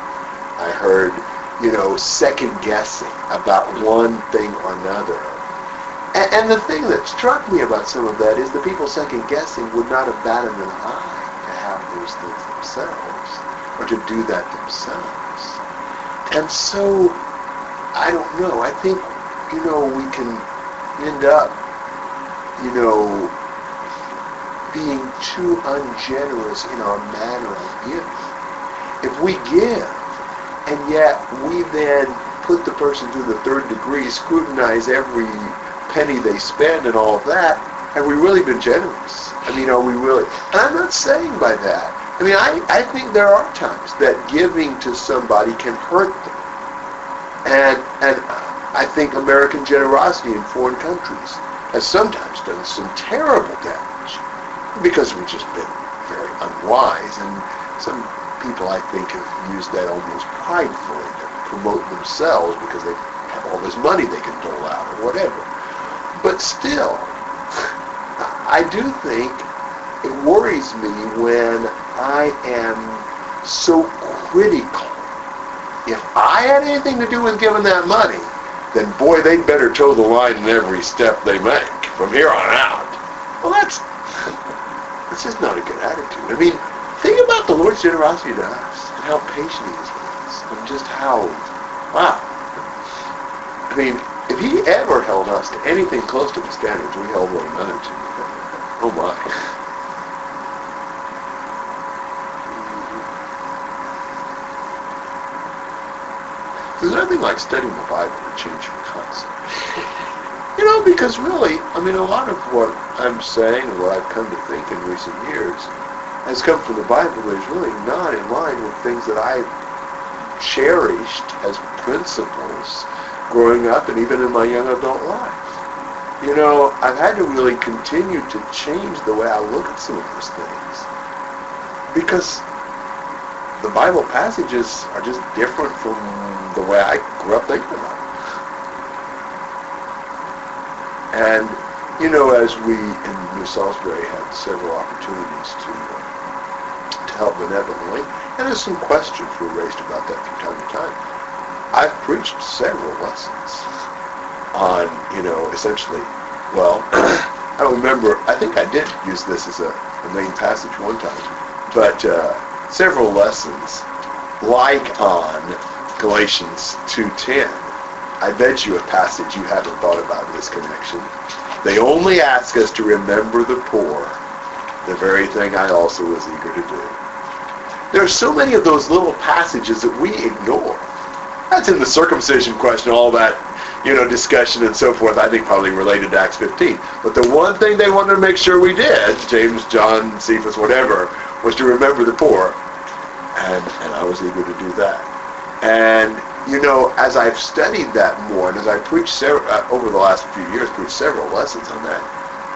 I heard, you know, second guessing about one thing or another. And, and the thing that struck me about some of that is the people second guessing would not have batted an eye to have those things themselves, or to do that themselves. And so, I don't know, I think, you know, we can end up, you know, being too ungenerous in our manner of giving. If we give, and yet we then put the person to the third degree, scrutinize every penny they spend and all of that, have we really been generous? I mean, are we really? And I'm not saying by that. I mean, I, I think there are times that giving to somebody can hurt them. And, and I think American generosity in foreign countries has sometimes done some terrible damage because we've just been very unwise. And some people, I think, have used that almost pridefully to promote themselves because they have all this money they can dole out or whatever. But still, <laughs> I do think it worries me when I am so critical. If I had anything to do with giving that money, then boy, they'd better toe the line in every step they make from here on out. Well, that's <laughs> that's just not a good attitude. I mean, think about the Lord's generosity to us and how patient He is with us, and just how wow. I mean, if He ever held us to anything close to the standards we held one another to, oh my. There's nothing like studying the Bible to change your concept. You know, because really, I mean, a lot of what I'm saying, and what I've come to think in recent years, has come from the Bible, but is really not in line with things that I've cherished as principles growing up and even in my young adult life. You know, I've had to really continue to change the way I look at some of those things. Because the Bible passages are just different from the way I grew up thinking about them. And, you know, as we in New Salisbury had several opportunities to, uh, to help benevolently, and there's some questions were raised about that from time to time. I've preached several lessons on, you know, essentially, well, <clears throat> I don't remember, I think I did use this as a, a main passage one time, but uh, several lessons, like on Galatians 2.10, I bet you a passage you haven't thought about in this connection. They only ask us to remember the poor, the very thing I also was eager to do. There are so many of those little passages that we ignore. That's in the circumcision question, all that, you know, discussion and so forth, I think probably related to Acts 15. But the one thing they wanted to make sure we did, James, John, Cephas, whatever, was to remember the poor. And, and I was eager to do that. And, you know, as I've studied that more, and as I preached uh, over the last few years, preached several lessons on that,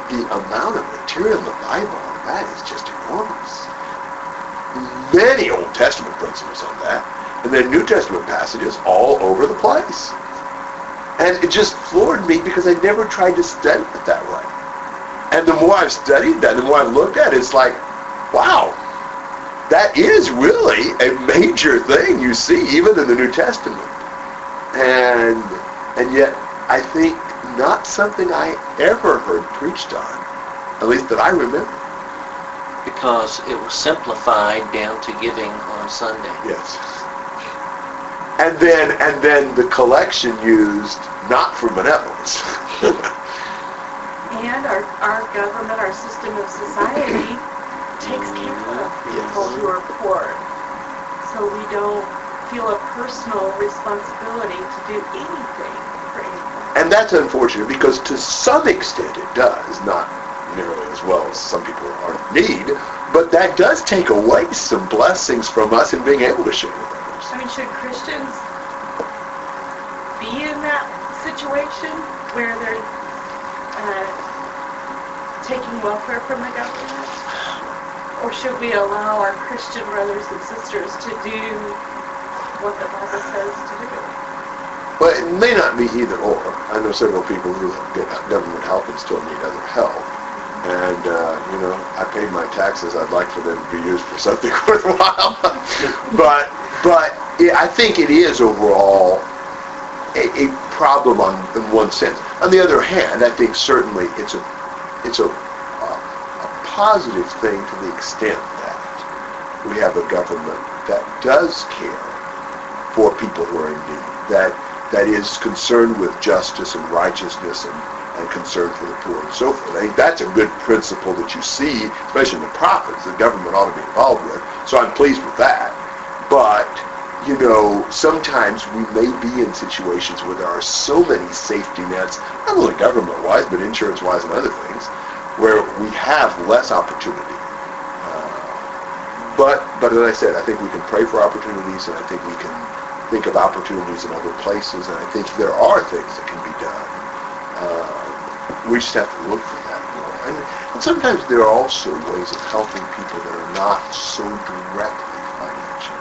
the amount of material in the Bible on that is just enormous. Many Old Testament principles on that, and then New Testament passages all over the place. And it just floored me because I never tried to study it that way. And the more I've studied that, the more I've looked at it, it's like, wow, that is really a major thing you see even in the New Testament. And and yet I think not something I ever heard preached on, at least that I remember. Because it was simplified down to giving on Sunday. Yes. And then and then the collection used not for benevolence. <laughs> And our, our government, our system of society takes care of people who are poor. So we don't feel a personal responsibility to do anything for anyone. and that's unfortunate because to some extent it does, not nearly as well as some people are in need, but that does take away some blessings from us in being able to share with others. I mean, should Christians be in that situation where they're uh, taking welfare from the government? Or should we allow our Christian brothers and sisters to do what the Bible says to do? But it may not be either or. I know several people who get government help and still need other help. And, uh, you know, I paid my taxes. I'd like for them to be used for something <laughs> worthwhile. <laughs> but, but yeah, I think it is overall a, a problem on, in one sense. On the other hand, I think certainly it's a, it's a positive thing to the extent that we have a government that does care for people who are in need, that that is concerned with justice and righteousness and, and concern for the poor and so forth. I think that's a good principle that you see, especially in the prophets, the government ought to be involved with. So I'm pleased with that. But, you know, sometimes we may be in situations where there are so many safety nets, not only government-wise, but insurance-wise and other things, where we have less opportunity. Uh, but, but as I said, I think we can pray for opportunities, and I think we can think of opportunities in other places, and I think there are things that can be done. Uh, we just have to look for that more. And, and sometimes there are also ways of helping people that are not so directly financial.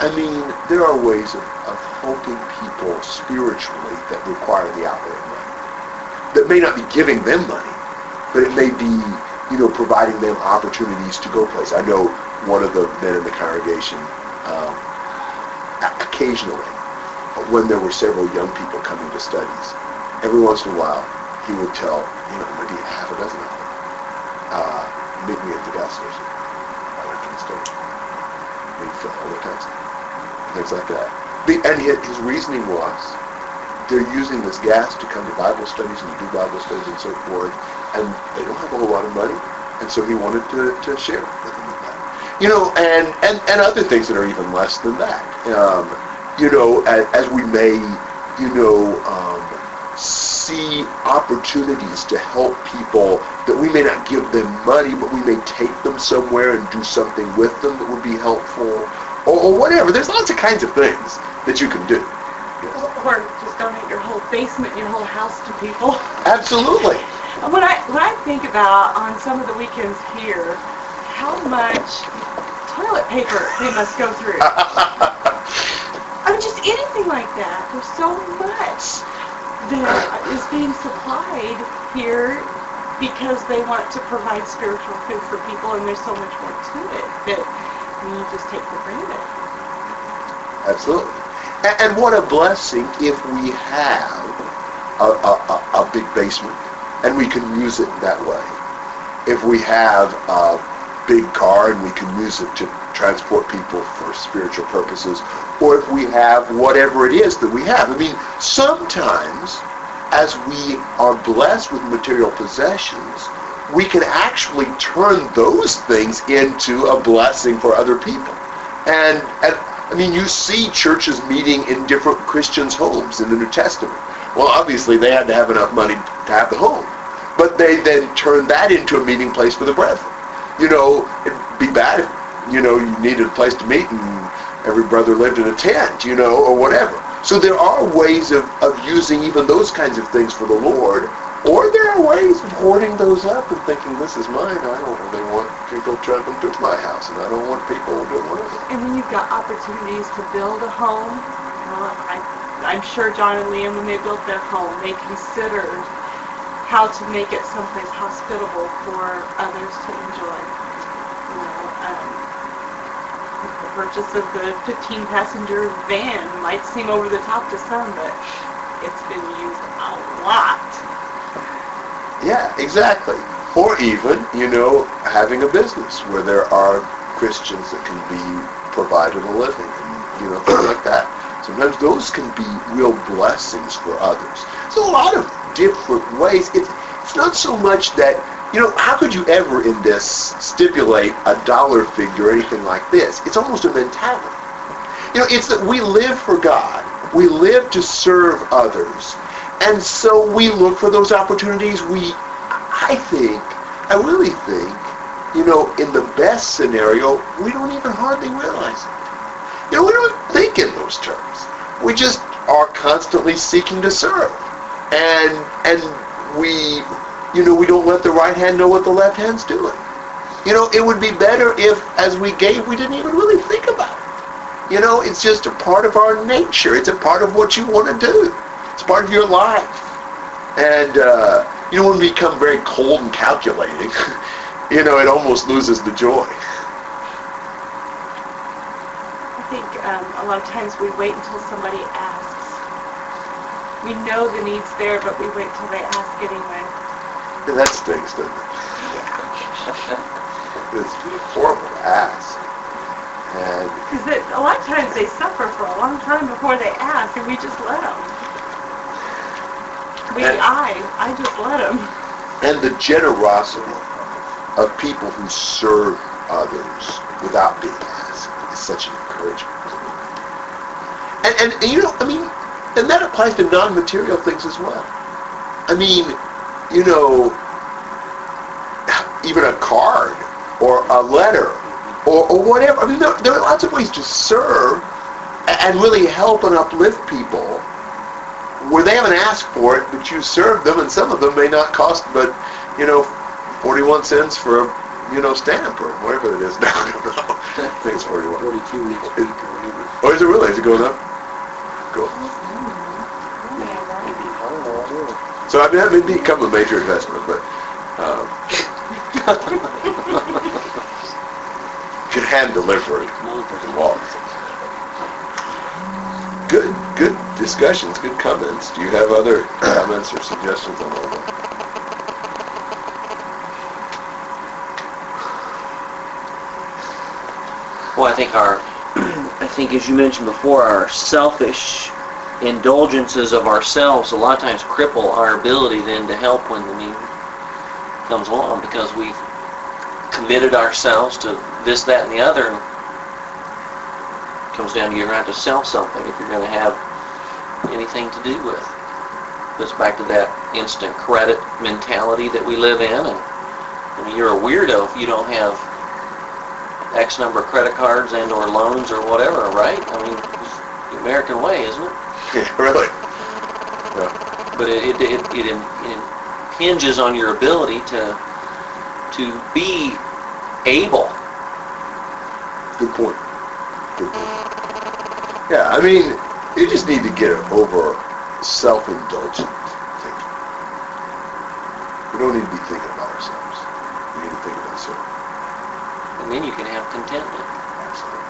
I mean, there are ways of, of helping people spiritually that require the of money. That may not be giving them money, but it may be, you know, providing them opportunities to go places. I know one of the men in the congregation, um, occasionally, when there were several young people coming to studies, every once in a while, he would tell, you know, maybe half a dozen of them, uh, meet me at the gas station. I went to the station. We'd all the tanks, things like that. And his reasoning was, they're using this gas to come to Bible studies and do Bible studies and so forth, and they don't have a whole lot of money, and so he wanted to, to share with them that. You know, and, and, and other things that are even less than that. Um, you know, as, as we may, you know, um, see opportunities to help people that we may not give them money, but we may take them somewhere and do something with them that would be helpful, or, or whatever. There's lots of kinds of things that you can do. Or whole basement, your whole house to people. Absolutely. When I when I think about on some of the weekends here, how much toilet paper they must go through. <laughs> I mean, just anything like that. There's so much that is being supplied here because they want to provide spiritual food for people, and there's so much more to it that we just take for granted. Absolutely. And, what a blessing if we have a, a, a, a big basement and we can use it that way. If we have a big car and we can use it to transport people for spiritual purposes, or if we have whatever it is that we have. I mean, sometimes as we are blessed with material possessions, we can actually turn those things into a blessing for other people. And, and I mean, you see churches meeting in different Christians' homes in the New Testament. Well, obviously they had to have enough money to have the home, but they then turned that into a meeting place for the brethren. You know, it'd be bad if you know you needed a place to meet and every brother lived in a tent, you know, or whatever. So there are ways of, of using even those kinds of things for the Lord, or there are ways of hoarding those up and thinking, this is mine, I don't really want people trampling through my house, and I don't want people doing whatever. And when you've got opportunities to build a home, know, I, I'm sure John and Liam, when they built their home, they considered how to make it someplace hospitable for others to enjoy. You know, um, the purchase of the 15-passenger van might seem over the top to some, but it's been used a lot. Yeah, exactly. Or even, you know, having a business where there are Christians that can be provided a living and, you know, things like that. Sometimes those can be real blessings for others. So a lot of different ways. It's, it's not so much that, you know, how could you ever in this stipulate a dollar figure or anything like this? It's almost a mentality. You know, it's that we live for God. We live to serve others. And so we look for those opportunities. We, I think, I really think, you know, in the best scenario, we don't even hardly realize it. You know, we don't think in those terms. We just are constantly seeking to serve. And, and we, you know, we don't let the right hand know what the left hand's doing. You know, it would be better if, as we gave, we didn't even really think about it. You know, it's just a part of our nature. It's a part of what you want to do. It's part of your life. And uh, you don't want to become very cold and calculating. <laughs> you know, it almost loses the joy. I think um, a lot of times we wait until somebody asks. We know the need's there, but we wait till they ask anyway. And that stinks, doesn't it? <laughs> It's horrible to ask. Because a lot of times they suffer for a long time before they ask, and we just let them. We, And- I, I just let them. and the generosity of people who serve others without being asked is such an encouragement. And, and, and you know, I mean, and that applies to non-material things as well. I mean, you know, even a card or a letter or, or whatever. I mean, there, there are lots of ways to serve and really help and uplift people where they haven't asked for it, but you serve them, and some of them may not cost but, you know, 41 cents for a, you know, stamp or whatever it is now. <laughs> I don't know. I think it's 41. 42 weeks. Oh, is it really? Is it going up? Cool. I don't know, I really. So I mean, that may become a major investment, but um, <laughs> can hand deliver it in discussions, good comments. Do you have other comments or suggestions on all that? Well, I think our, <clears throat> I think as you mentioned before, our selfish indulgences of ourselves a lot of times cripple our ability then to help when the need comes along because we've committed ourselves to this, that, and the other. It comes down to you're going to have to sell something if you're going to have anything to do with. Goes back to that instant credit mentality that we live in, and I mean, you're a weirdo if you don't have X number of credit cards and or loans or whatever, right? I mean, it's the American way, isn't it? <laughs> Yeah, really? But it, it, it, it it hinges on your ability to, to be able. Good point. Good point. Yeah, I mean, you just need to get over self-indulgent thinking. We don't need to be thinking about ourselves. We need to think about serving. And then you can have contentment. Absolutely.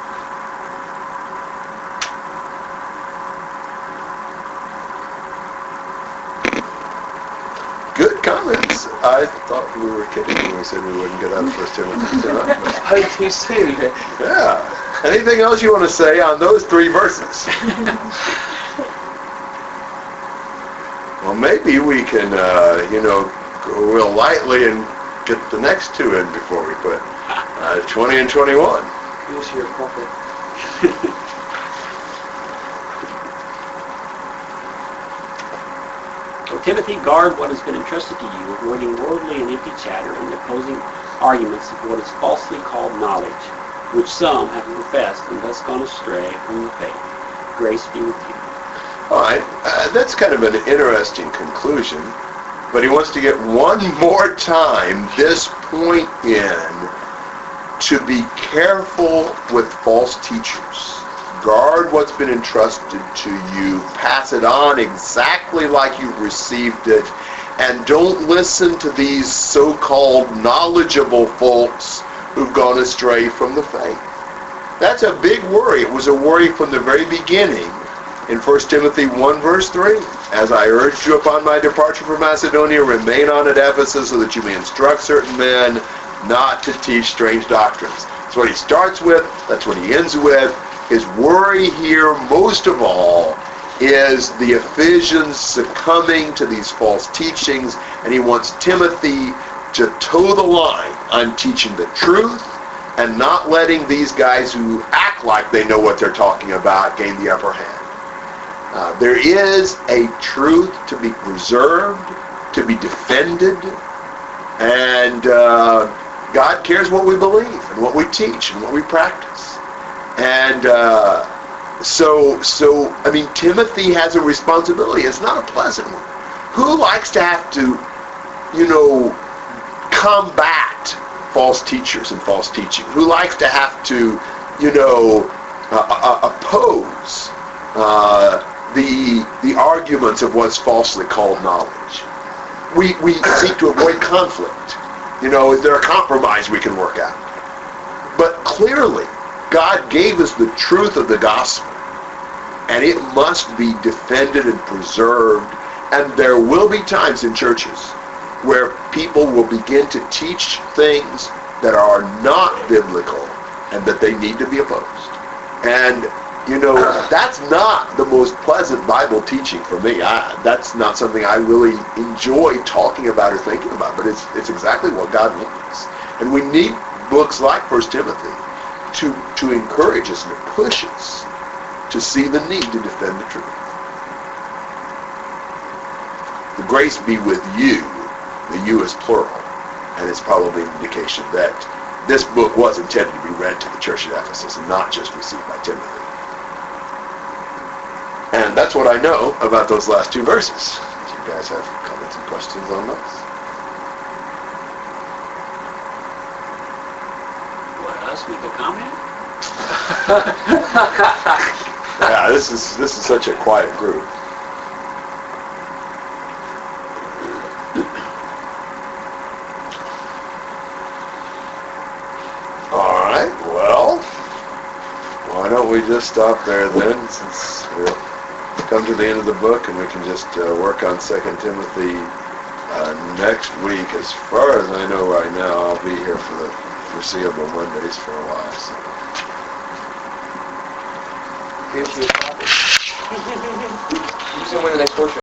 Good. comments. I thought we were kidding when we said we wouldn't get out of First Timothy tonight. but- How did say that? Yeah. Anything else you want to say on those three verses? <laughs> Well, maybe we can, uh, you know, go real lightly and get the next two in before we put uh, 20 and 21. Here's your puppet. <laughs> O Timothy, guard what has been entrusted to you, avoiding worldly and empty chatter and opposing arguments of what is falsely called knowledge, which some have professed and thus gone astray from the faith. Grace be with you. All right, uh, that's kind of an interesting conclusion, but he wants to get one more time this point in to be careful with false teachers. Guard what's been entrusted to you, pass it on exactly like you received it, and don't listen to these so-called knowledgeable folks who've gone astray from the faith. That's a big worry. It was a worry from the very beginning in 1 Timothy 1 verse 3. As I urged you upon my departure from Macedonia, remain on at Ephesus so that you may instruct certain men not to teach strange doctrines. That's what he starts with. That's what he ends with. His worry here, most of all, is the Ephesians succumbing to these false teachings, and he wants Timothy to toe the line on teaching the truth and not letting these guys who act like they know what they're talking about gain the upper hand. Uh, there is a truth to be preserved, to be defended, and uh, God cares what we believe and what we teach and what we practice. And uh, so, so I mean, Timothy has a responsibility. It's not a pleasant one. Who likes to have to, you know, combat false teachers and false teaching? Who likes to have to, you know, uh, uh, oppose uh, the the arguments of what's falsely called knowledge? We we seek to avoid conflict. You know, is there a compromise we can work out? But clearly, God gave us the truth of the gospel, and it must be defended and preserved. And there will be times in churches where people will begin to teach things that are not biblical and that they need to be opposed. And you know, that's not the most pleasant Bible teaching for me. I, that's not something I really enjoy talking about or thinking about, but it's it's exactly what God wants. And we need books like First Timothy to to encourage us and to push us to see the need to defend the truth. The grace be with you. The you is plural, and it's probably an indication that this book was intended to be read to the church at Ephesus and not just received by Timothy. And that's what I know about those last two verses. Do you guys have comments and questions on those? What else? Make a comment? <laughs> Yeah, this is this is such a quiet group. All right. Well, why don't we just stop there then, since we'll come to the end of the book, and we can just uh, work on Second Timothy uh, next week. As far as I know right now, I'll be here for the foreseeable Mondays for a while. So. Here's your puppet. Who's gonna win the next portrait?